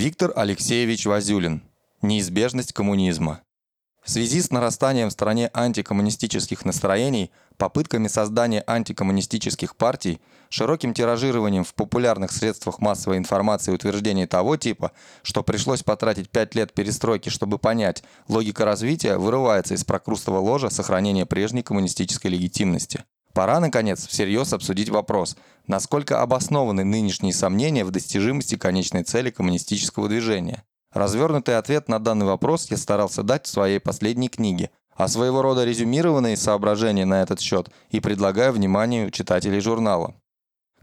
Виктор Алексеевич Вазюлин. Неизбежность коммунизма. В связи с нарастанием в стране антикоммунистических настроений, попытками создания антикоммунистических партий, широким тиражированием в популярных средствах массовой информации утверждений того типа, что пришлось потратить пять лет перестройки, чтобы понять, логика развития вырывается из прокрустого ложа сохранения прежней коммунистической легитимности. Пора, наконец, всерьез обсудить вопрос, насколько обоснованы нынешние сомнения в достижимости конечной цели коммунистического движения. Развернутый ответ на данный вопрос я старался дать в своей последней книге, а своего рода резюмированные соображения на этот счет и предлагаю вниманию читателей журнала.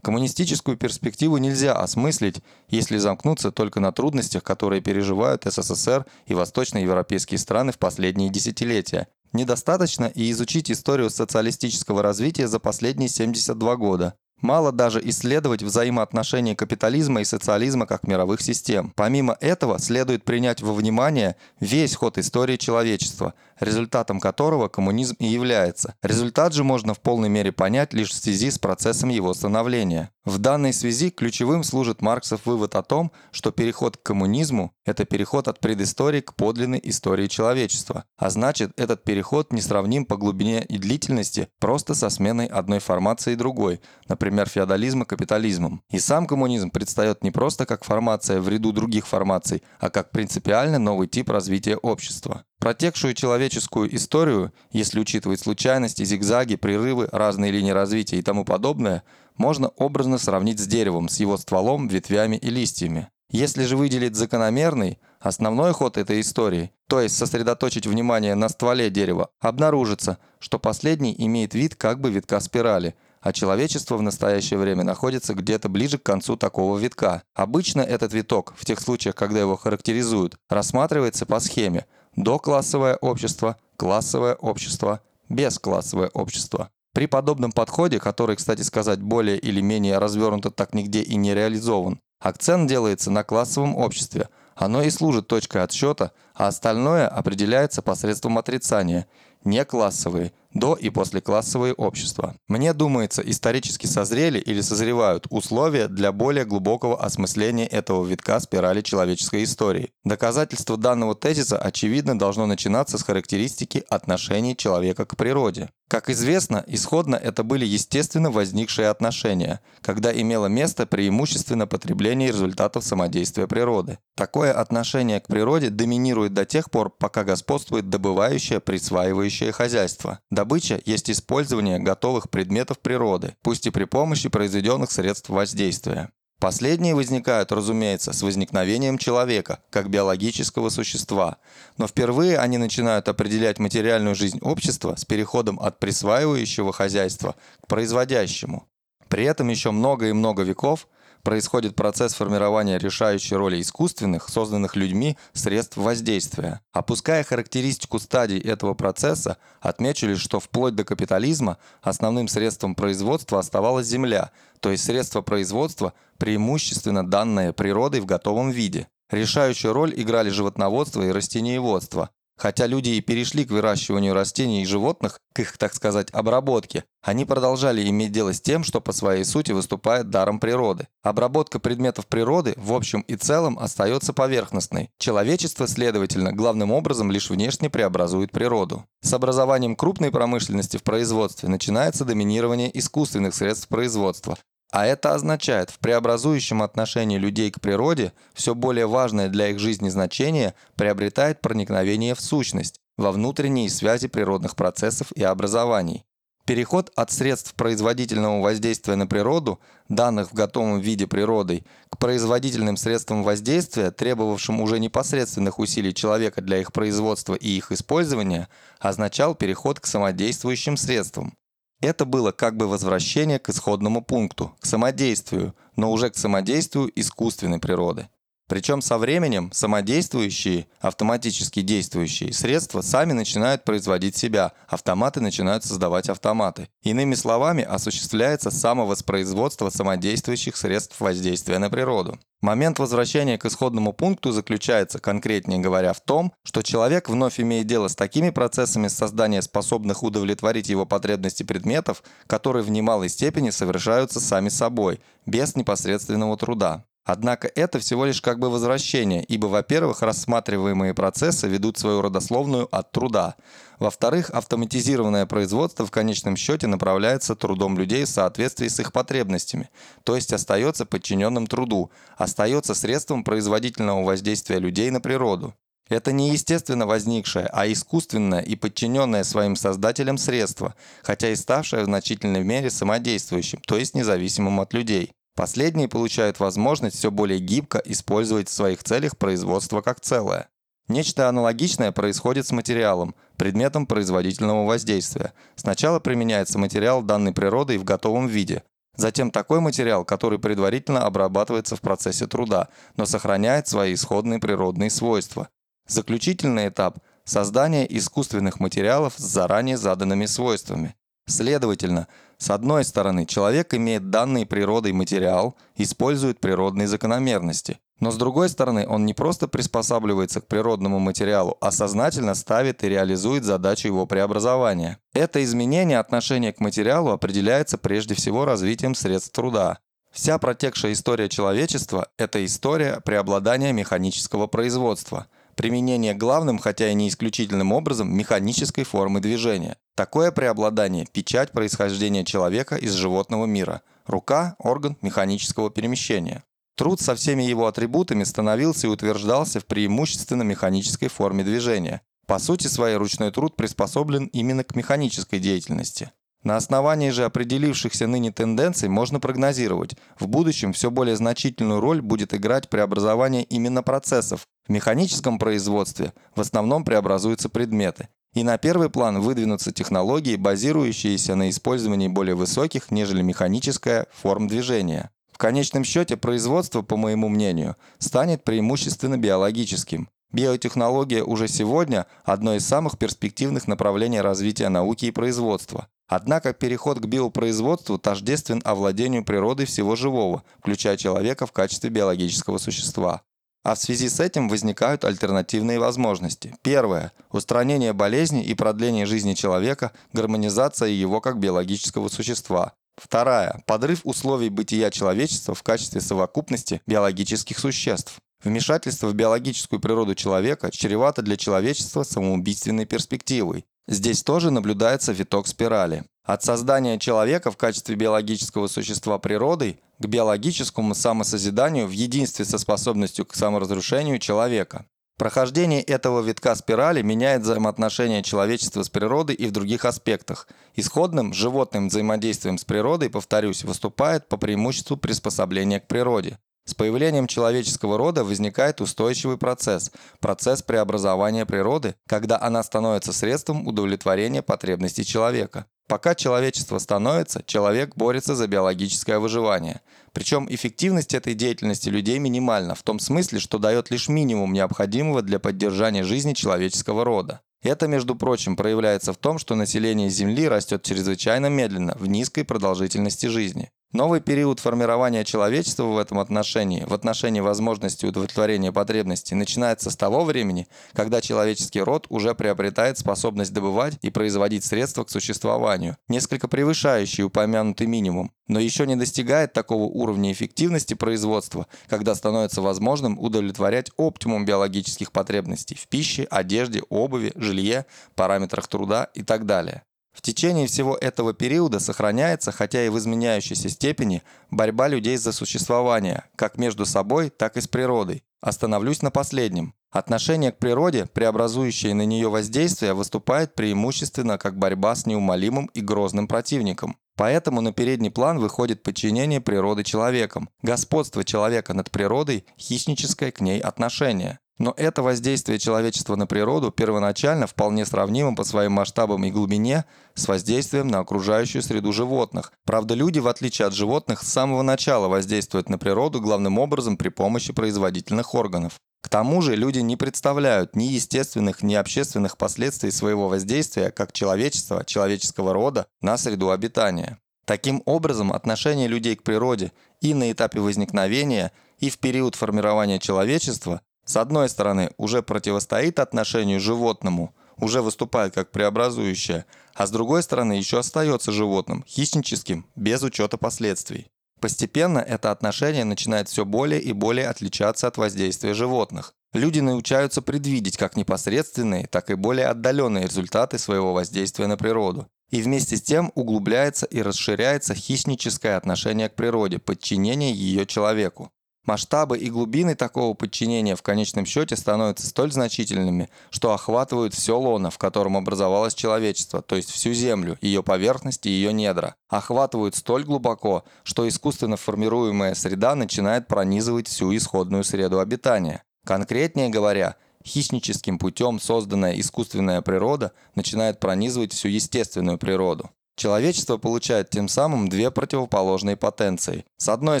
Коммунистическую перспективу нельзя осмыслить, если замкнуться только на трудностях, которые переживают СССР и восточноевропейские страны в последние десятилетия. Недостаточно и изучить историю социалистического развития за последние 72 года. Мало даже исследовать взаимоотношения капитализма и социализма как мировых систем. Помимо этого, следует принять во внимание весь ход истории человечества, результатом которого коммунизм и является. Результат же можно в полной мере понять лишь в связи с процессом его становления. В данной связи ключевым служит Марксов вывод о том, что переход к коммунизму – это переход от предыстории к подлинной истории человечества. А значит, этот переход несравним по глубине и длительности просто со сменой одной формации другой, например, феодализма капитализмом. И сам коммунизм предстает не просто как формация в ряду других формаций, а как принципиально новый тип развития общества. Протекшую человеческую историю, если учитывать случайности, зигзаги, прерывы, разные линии развития и тому подобное, можно образно сравнить с деревом, с его стволом, ветвями и листьями. Если же выделить закономерный, основной ход этой истории, то есть сосредоточить внимание на стволе дерева, обнаружится, что последний имеет вид как бы витка спирали, а человечество в настоящее время находится где-то ближе к концу такого витка. Обычно этот виток, в тех случаях, когда его характеризуют, рассматривается по схеме – доклассовое общество, классовое общество, бесклассовое общество. При подобном подходе, который, кстати сказать, более или менее развернуто так нигде и не реализован, акцент делается на классовом обществе. Оно и служит точкой отсчета, а остальное определяется посредством отрицания. Не классовые, до- и послеклассовые общества. Мне думается, исторически созрели или созревают условия для более глубокого осмысления этого витка спирали человеческой истории. Доказательство данного тезиса, очевидно, должно начинаться с характеристики отношений человека к природе. Как известно, исходно это были естественно возникшие отношения, когда имело место преимущественно потребление результатов самодействия природы. Такое отношение к природе доминирует до тех пор, пока господствует добывающее, присваивающее хозяйство. Добыча есть использование готовых предметов природы, пусть и при помощи произведенных средств воздействия. Последние возникают, разумеется, с возникновением человека, как биологического существа, но впервые они начинают определять материальную жизнь общества с переходом от присваивающего хозяйства к производящему. При этом еще много и много веков происходит процесс формирования решающей роли искусственных, созданных людьми, средств воздействия. Опуская характеристику стадий этого процесса, отмечу что вплоть до капитализма основным средством производства оставалась земля, то есть средство производства, преимущественно данное природой в готовом виде. Решающую роль играли животноводство и растениеводство, Хотя люди и перешли к выращиванию растений и животных, к их, так сказать, обработке, они продолжали иметь дело с тем, что по своей сути выступает даром природы. Обработка предметов природы в общем и целом остается поверхностной. Человечество, следовательно, главным образом лишь внешне преобразует природу. С образованием крупной промышленности в производстве начинается доминирование искусственных средств производства, а это означает, в преобразующем отношении людей к природе все более важное для их жизни значение приобретает проникновение в сущность, во внутренние связи природных процессов и образований. Переход от средств производительного воздействия на природу, данных в готовом виде природой, к производительным средствам воздействия, требовавшим уже непосредственных усилий человека для их производства и их использования, означал переход к самодействующим средствам. Это было как бы возвращение к исходному пункту, к самодействию, но уже к самодействию искусственной природы. Причем со временем самодействующие, автоматически действующие средства сами начинают производить себя, автоматы начинают создавать автоматы. Иными словами, осуществляется самовоспроизводство самодействующих средств воздействия на природу. Момент возвращения к исходному пункту заключается, конкретнее говоря, в том, что человек вновь имеет дело с такими процессами создания способных удовлетворить его потребности предметов, которые в немалой степени совершаются сами собой, без непосредственного труда. Однако это всего лишь как бы возвращение, ибо, во-первых, рассматриваемые процессы ведут свою родословную от труда. Во-вторых, автоматизированное производство в конечном счете направляется трудом людей в соответствии с их потребностями, то есть остается подчиненным труду, остается средством производительного воздействия людей на природу. Это не естественно возникшее, а искусственное и подчиненное своим создателям средство, хотя и ставшее в значительной мере самодействующим, то есть независимым от людей. Последние получают возможность все более гибко использовать в своих целях производство как целое. Нечто аналогичное происходит с материалом, предметом производительного воздействия. Сначала применяется материал данной природой в готовом виде, Затем такой материал, который предварительно обрабатывается в процессе труда, но сохраняет свои исходные природные свойства. Заключительный этап – создание искусственных материалов с заранее заданными свойствами. Следовательно, с одной стороны, человек имеет данный природой материал, использует природные закономерности. Но с другой стороны, он не просто приспосабливается к природному материалу, а сознательно ставит и реализует задачу его преобразования. Это изменение отношения к материалу определяется прежде всего развитием средств труда. Вся протекшая история человечества – это история преобладания механического производства – применение главным, хотя и не исключительным образом, механической формы движения. Такое преобладание – печать происхождения человека из животного мира. Рука – орган механического перемещения. Труд со всеми его атрибутами становился и утверждался в преимущественно механической форме движения. По сути своей ручной труд приспособлен именно к механической деятельности. На основании же определившихся ныне тенденций можно прогнозировать, в будущем все более значительную роль будет играть преобразование именно процессов. В механическом производстве в основном преобразуются предметы. И на первый план выдвинутся технологии, базирующиеся на использовании более высоких, нежели механическая, форм движения. В конечном счете производство, по моему мнению, станет преимущественно биологическим. Биотехнология уже сегодня – одно из самых перспективных направлений развития науки и производства. Однако переход к биопроизводству тождествен овладению природой всего живого, включая человека в качестве биологического существа. А в связи с этим возникают альтернативные возможности. Первое – устранение болезней и продление жизни человека, гармонизация его как биологического существа. Вторая – подрыв условий бытия человечества в качестве совокупности биологических существ. Вмешательство в биологическую природу человека чревато для человечества самоубийственной перспективой. Здесь тоже наблюдается виток спирали. От создания человека в качестве биологического существа природой к биологическому самосозиданию в единстве со способностью к саморазрушению человека. Прохождение этого витка спирали меняет взаимоотношения человечества с природой и в других аспектах. Исходным животным взаимодействием с природой, повторюсь, выступает по преимуществу приспособление к природе. С появлением человеческого рода возникает устойчивый процесс, процесс преобразования природы, когда она становится средством удовлетворения потребностей человека. Пока человечество становится, человек борется за биологическое выживание. Причем эффективность этой деятельности людей минимальна, в том смысле, что дает лишь минимум необходимого для поддержания жизни человеческого рода. Это, между прочим, проявляется в том, что население Земли растет чрезвычайно медленно, в низкой продолжительности жизни. Новый период формирования человечества в этом отношении, в отношении возможности удовлетворения потребностей, начинается с того времени, когда человеческий род уже приобретает способность добывать и производить средства к существованию, несколько превышающие упомянутый минимум, но еще не достигает такого уровня эффективности производства, когда становится возможным удовлетворять оптимум биологических потребностей в пище, одежде, обуви, жилье, параметрах труда и так далее. В течение всего этого периода сохраняется, хотя и в изменяющейся степени, борьба людей за существование, как между собой, так и с природой. Остановлюсь на последнем. Отношение к природе, преобразующее на нее воздействие, выступает преимущественно как борьба с неумолимым и грозным противником. Поэтому на передний план выходит подчинение природы человеком, господство человека над природой, хищническое к ней отношение. Но это воздействие человечества на природу первоначально вполне сравнимо по своим масштабам и глубине с воздействием на окружающую среду животных. Правда, люди, в отличие от животных, с самого начала воздействуют на природу главным образом при помощи производительных органов. К тому же люди не представляют ни естественных, ни общественных последствий своего воздействия как человечества, человеческого рода на среду обитания. Таким образом, отношение людей к природе и на этапе возникновения, и в период формирования человечества с одной стороны, уже противостоит отношению животному, уже выступает как преобразующее, а с другой стороны еще остается животным, хищническим, без учета последствий. Постепенно это отношение начинает все более и более отличаться от воздействия животных. Люди научаются предвидеть как непосредственные, так и более отдаленные результаты своего воздействия на природу. И вместе с тем углубляется и расширяется хищническое отношение к природе, подчинение ее человеку. Масштабы и глубины такого подчинения в конечном счете становятся столь значительными, что охватывают все лоно, в котором образовалось человечество, то есть всю Землю, ее поверхность и ее недра. Охватывают столь глубоко, что искусственно формируемая среда начинает пронизывать всю исходную среду обитания. Конкретнее говоря, хищническим путем созданная искусственная природа начинает пронизывать всю естественную природу. Человечество получает тем самым две противоположные потенции. С одной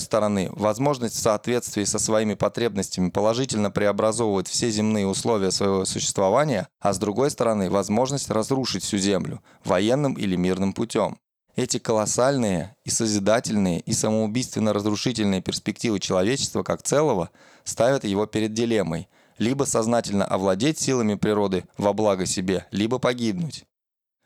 стороны, возможность в соответствии со своими потребностями положительно преобразовывать все земные условия своего существования, а с другой стороны, возможность разрушить всю Землю военным или мирным путем. Эти колоссальные и созидательные и самоубийственно разрушительные перспективы человечества как целого ставят его перед дилеммой – либо сознательно овладеть силами природы во благо себе, либо погибнуть.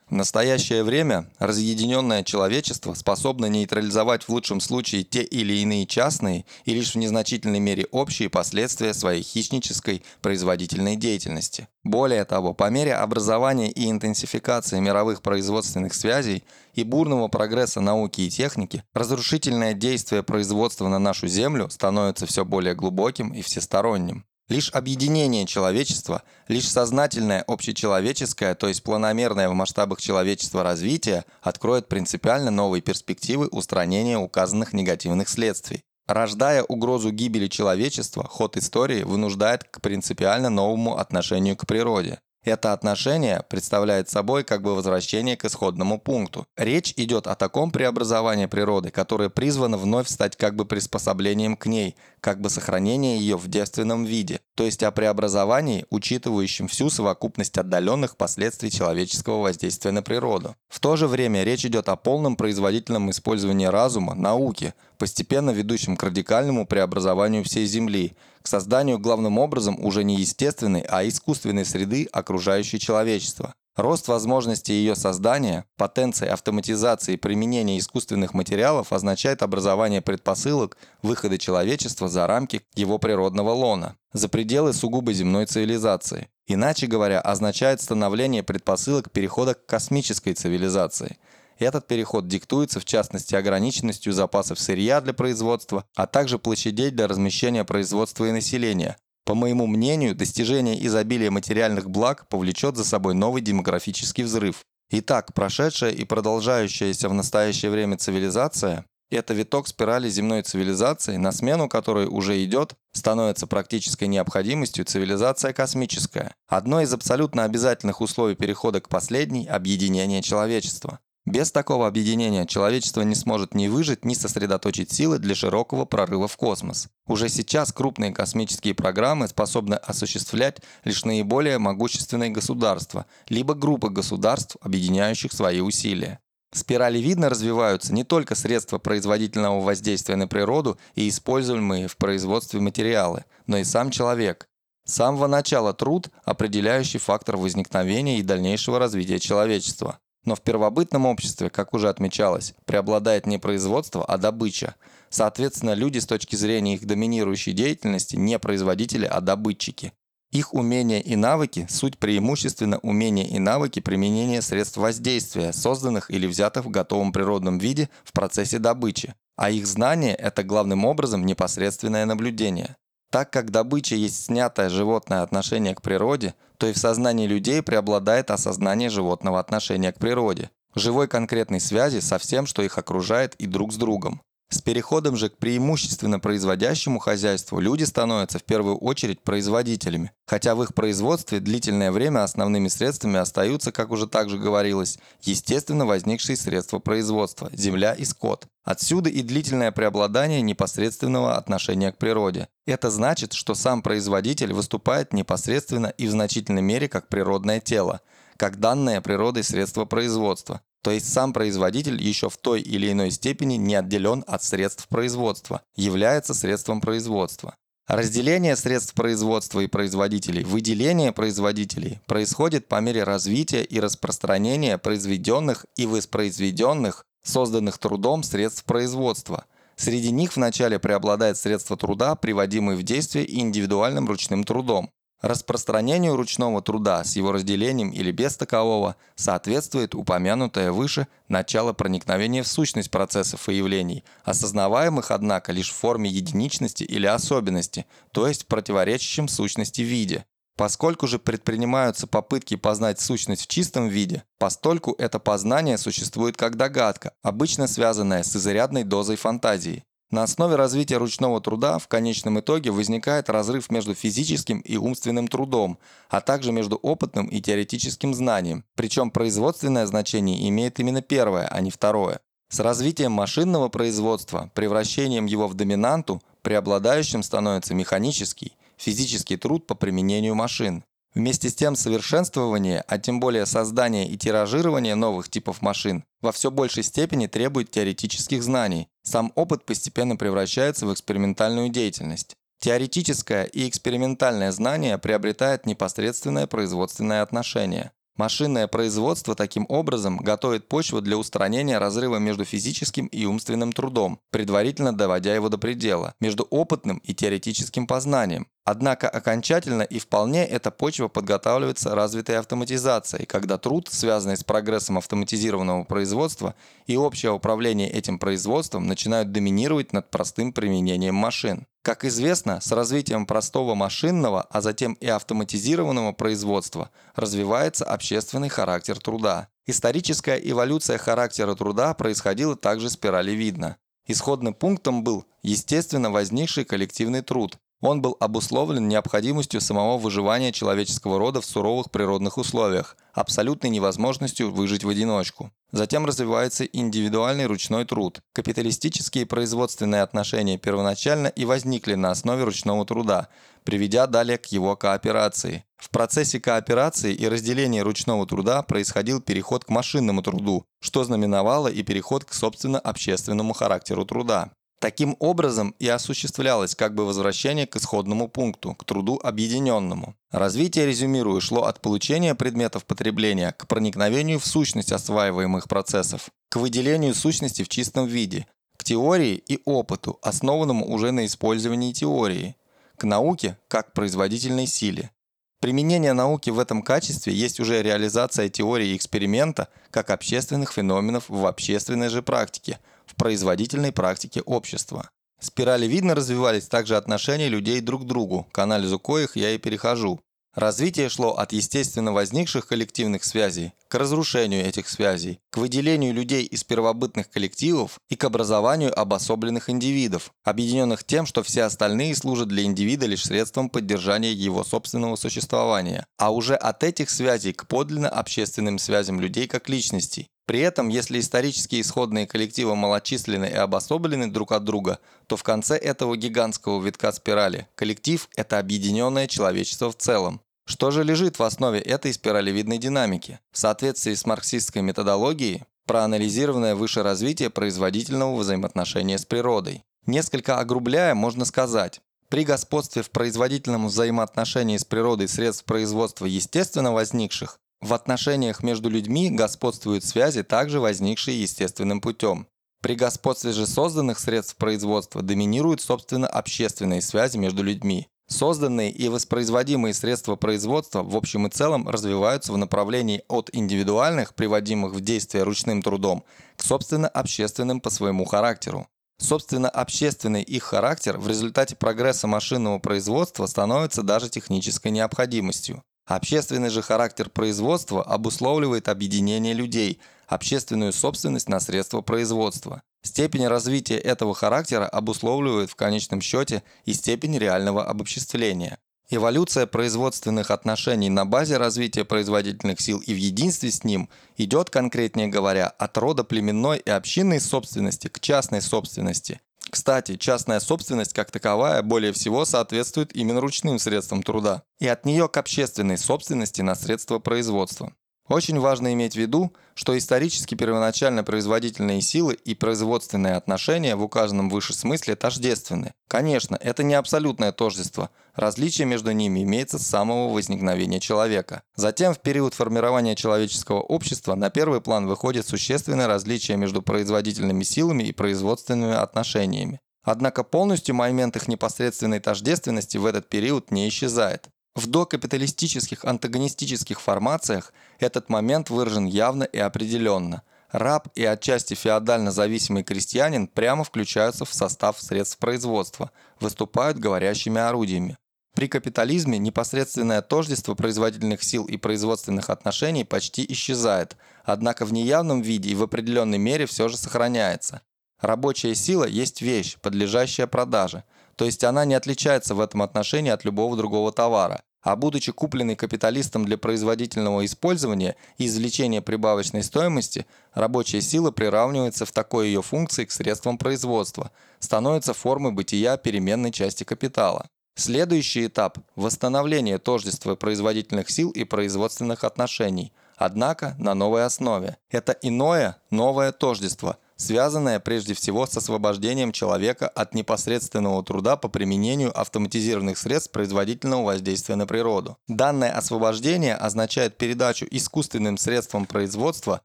В настоящее время разъединенное человечество способно нейтрализовать в лучшем случае те или иные частные и лишь в незначительной мере общие последствия своей хищнической производительной деятельности. Более того, по мере образования и интенсификации мировых производственных связей и бурного прогресса науки и техники, разрушительное действие производства на нашу Землю становится все более глубоким и всесторонним. Лишь объединение человечества, лишь сознательное общечеловеческое, то есть планомерное в масштабах человечества развитие, откроет принципиально новые перспективы устранения указанных негативных следствий. Рождая угрозу гибели человечества, ход истории вынуждает к принципиально новому отношению к природе. Это отношение представляет собой как бы возвращение к исходному пункту. Речь идет о таком преобразовании природы, которое призвано вновь стать как бы приспособлением к ней, как бы сохранение ее в девственном виде, то есть о преобразовании, учитывающем всю совокупность отдаленных последствий человеческого воздействия на природу. В то же время речь идет о полном производительном использовании разума, науки, постепенно ведущем к радикальному преобразованию всей Земли, к созданию главным образом уже не естественной, а искусственной среды, окружающей человечество. Рост возможностей ее создания, потенции автоматизации и применения искусственных материалов означает образование предпосылок выхода человечества за рамки его природного лона, за пределы сугубо земной цивилизации. Иначе говоря, означает становление предпосылок перехода к космической цивилизации – этот переход диктуется в частности ограниченностью запасов сырья для производства, а также площадей для размещения производства и населения. По моему мнению, достижение изобилия материальных благ повлечет за собой новый демографический взрыв. Итак, прошедшая и продолжающаяся в настоящее время цивилизация – это виток спирали земной цивилизации, на смену которой уже идет, становится практической необходимостью цивилизация космическая. Одно из абсолютно обязательных условий перехода к последней – объединение человечества. Без такого объединения человечество не сможет ни выжить, ни сосредоточить силы для широкого прорыва в космос. Уже сейчас крупные космические программы способны осуществлять лишь наиболее могущественные государства, либо группы государств, объединяющих свои усилия. Спиралевидно развиваются не только средства производительного воздействия на природу и используемые в производстве материалы, но и сам человек. С самого начала труд – определяющий фактор возникновения и дальнейшего развития человечества. Но в первобытном обществе, как уже отмечалось, преобладает не производство, а добыча. Соответственно, люди с точки зрения их доминирующей деятельности не производители, а добытчики. Их умения и навыки – суть преимущественно умения и навыки применения средств воздействия, созданных или взятых в готовом природном виде в процессе добычи. А их знание – это главным образом непосредственное наблюдение. Так как добыча есть снятое животное отношение к природе, то и в сознании людей преобладает осознание животного отношения к природе, живой конкретной связи со всем, что их окружает и друг с другом. С переходом же к преимущественно производящему хозяйству люди становятся в первую очередь производителями, хотя в их производстве длительное время основными средствами остаются, как уже также говорилось, естественно возникшие средства производства – земля и скот. Отсюда и длительное преобладание непосредственного отношения к природе. Это значит, что сам производитель выступает непосредственно и в значительной мере как природное тело, как данное природой средство производства, то есть сам производитель еще в той или иной степени не отделен от средств производства, является средством производства. Разделение средств производства и производителей, выделение производителей происходит по мере развития и распространения произведенных и воспроизведенных, созданных трудом средств производства. Среди них вначале преобладает средства труда, приводимые в действие индивидуальным ручным трудом. Распространению ручного труда с его разделением или без такового соответствует упомянутое выше начало проникновения в сущность процессов и явлений, осознаваемых, однако, лишь в форме единичности или особенности, то есть противоречащем сущности виде. Поскольку же предпринимаются попытки познать сущность в чистом виде, постольку это познание существует как догадка, обычно связанная с изрядной дозой фантазии. На основе развития ручного труда в конечном итоге возникает разрыв между физическим и умственным трудом, а также между опытным и теоретическим знанием, причем производственное значение имеет именно первое, а не второе. С развитием машинного производства, превращением его в доминанту, преобладающим становится механический, физический труд по применению машин. Вместе с тем совершенствование, а тем более создание и тиражирование новых типов машин во все большей степени требует теоретических знаний. Сам опыт постепенно превращается в экспериментальную деятельность. Теоретическое и экспериментальное знание приобретает непосредственное производственное отношение. Машинное производство таким образом готовит почву для устранения разрыва между физическим и умственным трудом, предварительно доводя его до предела, между опытным и теоретическим познанием. Однако окончательно и вполне эта почва подготавливается развитой автоматизацией, когда труд, связанный с прогрессом автоматизированного производства и общее управление этим производством начинают доминировать над простым применением машин. Как известно, с развитием простого машинного, а затем и автоматизированного производства развивается общественный характер труда. Историческая эволюция характера труда происходила также спиралевидно. Исходным пунктом был, естественно, возникший коллективный труд, он был обусловлен необходимостью самого выживания человеческого рода в суровых природных условиях, абсолютной невозможностью выжить в одиночку. Затем развивается индивидуальный ручной труд. Капиталистические производственные отношения первоначально и возникли на основе ручного труда, приведя далее к его кооперации. В процессе кооперации и разделения ручного труда происходил переход к машинному труду, что знаменовало и переход к собственно общественному характеру труда. Таким образом и осуществлялось как бы возвращение к исходному пункту, к труду объединенному. Развитие, резюмирую, шло от получения предметов потребления к проникновению в сущность осваиваемых процессов, к выделению сущности в чистом виде, к теории и опыту, основанному уже на использовании теории, к науке как производительной силе. Применение науки в этом качестве есть уже реализация теории эксперимента как общественных феноменов в общественной же практике – в производительной практике общества. Спирали видно развивались также отношения людей друг к другу, к анализу коих я и перехожу. Развитие шло от естественно возникших коллективных связей к разрушению этих связей, к выделению людей из первобытных коллективов и к образованию обособленных индивидов, объединенных тем, что все остальные служат для индивида лишь средством поддержания его собственного существования, а уже от этих связей к подлинно общественным связям людей как личностей, при этом, если исторические исходные коллективы малочисленны и обособлены друг от друга, то в конце этого гигантского витка спирали коллектив – это объединенное человечество в целом. Что же лежит в основе этой спиралевидной динамики? В соответствии с марксистской методологией, проанализированное выше развитие производительного взаимоотношения с природой. Несколько огрубляя, можно сказать, при господстве в производительном взаимоотношении с природой средств производства естественно возникших, в отношениях между людьми господствуют связи, также возникшие естественным путем. При господстве же созданных средств производства доминируют, собственно, общественные связи между людьми. Созданные и воспроизводимые средства производства в общем и целом развиваются в направлении от индивидуальных, приводимых в действие ручным трудом, к собственно общественным по своему характеру. Собственно, общественный их характер в результате прогресса машинного производства становится даже технической необходимостью. Общественный же характер производства обусловливает объединение людей, общественную собственность на средства производства. Степень развития этого характера обусловливает в конечном счете и степень реального обобществления. Эволюция производственных отношений на базе развития производительных сил и в единстве с ним идет, конкретнее говоря, от рода племенной и общинной собственности к частной собственности, кстати, частная собственность как таковая более всего соответствует именно ручным средствам труда и от нее к общественной собственности на средства производства. Очень важно иметь в виду, что исторически первоначально производительные силы и производственные отношения в указанном выше смысле тождественны. Конечно, это не абсолютное тождество. Различие между ними имеется с самого возникновения человека. Затем в период формирования человеческого общества на первый план выходит существенное различие между производительными силами и производственными отношениями. Однако полностью момент их непосредственной тождественности в этот период не исчезает. В докапиталистических антагонистических формациях этот момент выражен явно и определенно. Раб и отчасти феодально зависимый крестьянин прямо включаются в состав средств производства, выступают говорящими орудиями. При капитализме непосредственное тождество производительных сил и производственных отношений почти исчезает, однако в неявном виде и в определенной мере все же сохраняется. Рабочая сила есть вещь, подлежащая продаже – то есть она не отличается в этом отношении от любого другого товара. А будучи купленной капиталистом для производительного использования и извлечения прибавочной стоимости, рабочая сила приравнивается в такой ее функции к средствам производства, становится формой бытия переменной части капитала. Следующий этап – восстановление тождества производительных сил и производственных отношений, однако на новой основе. Это иное, новое тождество, связанное прежде всего с освобождением человека от непосредственного труда по применению автоматизированных средств производительного воздействия на природу. Данное освобождение означает передачу искусственным средствам производства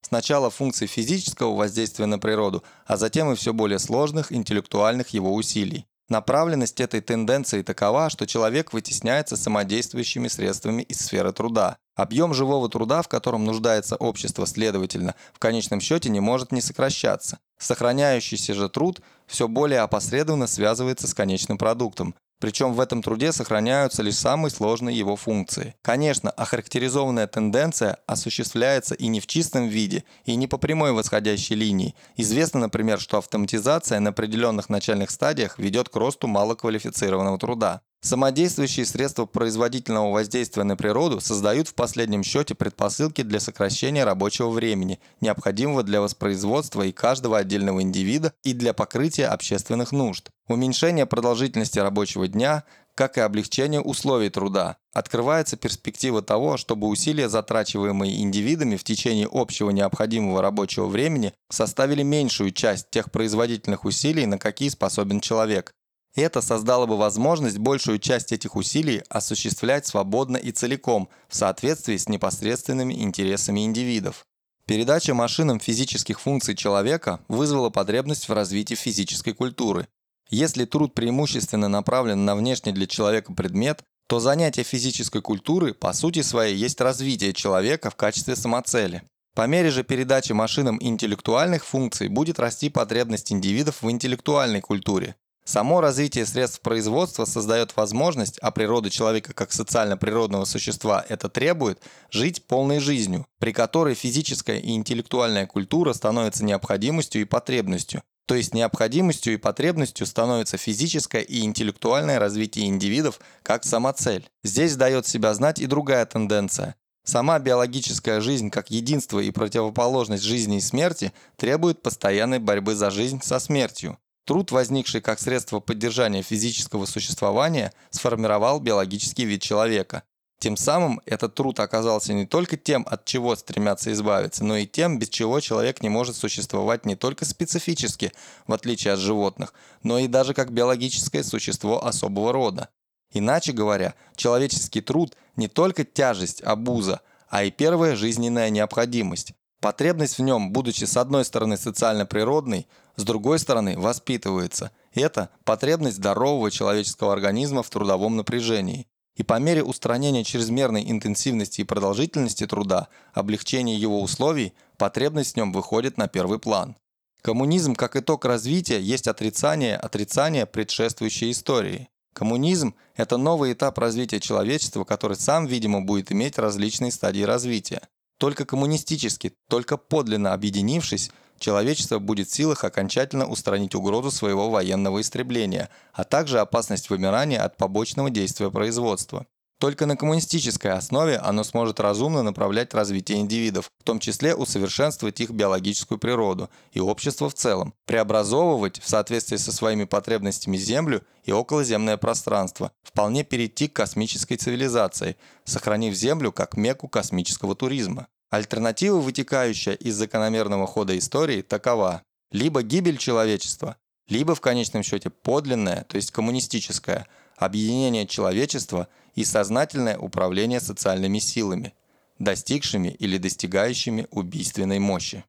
сначала функций физического воздействия на природу, а затем и все более сложных интеллектуальных его усилий. Направленность этой тенденции такова, что человек вытесняется самодействующими средствами из сферы труда. Объем живого труда, в котором нуждается общество, следовательно, в конечном счете не может не сокращаться. Сохраняющийся же труд все более опосредованно связывается с конечным продуктом, причем в этом труде сохраняются лишь самые сложные его функции. Конечно, охарактеризованная тенденция осуществляется и не в чистом виде, и не по прямой восходящей линии. Известно, например, что автоматизация на определенных начальных стадиях ведет к росту малоквалифицированного труда. Самодействующие средства производительного воздействия на природу создают в последнем счете предпосылки для сокращения рабочего времени, необходимого для воспроизводства и каждого отдельного индивида и для покрытия общественных нужд. Уменьшение продолжительности рабочего дня, как и облегчение условий труда. Открывается перспектива того, чтобы усилия, затрачиваемые индивидами в течение общего необходимого рабочего времени, составили меньшую часть тех производительных усилий, на какие способен человек. Это создало бы возможность большую часть этих усилий осуществлять свободно и целиком в соответствии с непосредственными интересами индивидов. Передача машинам физических функций человека вызвала потребность в развитии физической культуры. Если труд преимущественно направлен на внешний для человека предмет, то занятие физической культуры по сути своей есть развитие человека в качестве самоцели. По мере же передачи машинам интеллектуальных функций будет расти потребность индивидов в интеллектуальной культуре. Само развитие средств производства создает возможность, а природа человека как социально-природного существа это требует, жить полной жизнью, при которой физическая и интеллектуальная культура становится необходимостью и потребностью. То есть необходимостью и потребностью становится физическое и интеллектуальное развитие индивидов как самоцель. Здесь дает себя знать и другая тенденция. Сама биологическая жизнь как единство и противоположность жизни и смерти требует постоянной борьбы за жизнь со смертью. Труд, возникший как средство поддержания физического существования, сформировал биологический вид человека. Тем самым этот труд оказался не только тем, от чего стремятся избавиться, но и тем, без чего человек не может существовать не только специфически, в отличие от животных, но и даже как биологическое существо особого рода. Иначе говоря, человеческий труд не только тяжесть, обуза, а и первая жизненная необходимость. Потребность в нем, будучи с одной стороны социально-природной, с другой стороны воспитывается. Это потребность здорового человеческого организма в трудовом напряжении. И по мере устранения чрезмерной интенсивности и продолжительности труда, облегчения его условий, потребность в нем выходит на первый план. Коммунизм как итог развития есть отрицание отрицания предшествующей истории. Коммунизм – это новый этап развития человечества, который сам, видимо, будет иметь различные стадии развития. Только коммунистически, только подлинно объединившись, человечество будет в силах окончательно устранить угрозу своего военного истребления, а также опасность вымирания от побочного действия производства. Только на коммунистической основе оно сможет разумно направлять развитие индивидов, в том числе усовершенствовать их биологическую природу и общество в целом, преобразовывать в соответствии со своими потребностями Землю и околоземное пространство, вполне перейти к космической цивилизации, сохранив Землю как мекку космического туризма. Альтернатива, вытекающая из закономерного хода истории, такова. Либо гибель человечества, либо в конечном счете подлинное, то есть коммунистическое, объединение человечества и сознательное управление социальными силами, достигшими или достигающими убийственной мощи.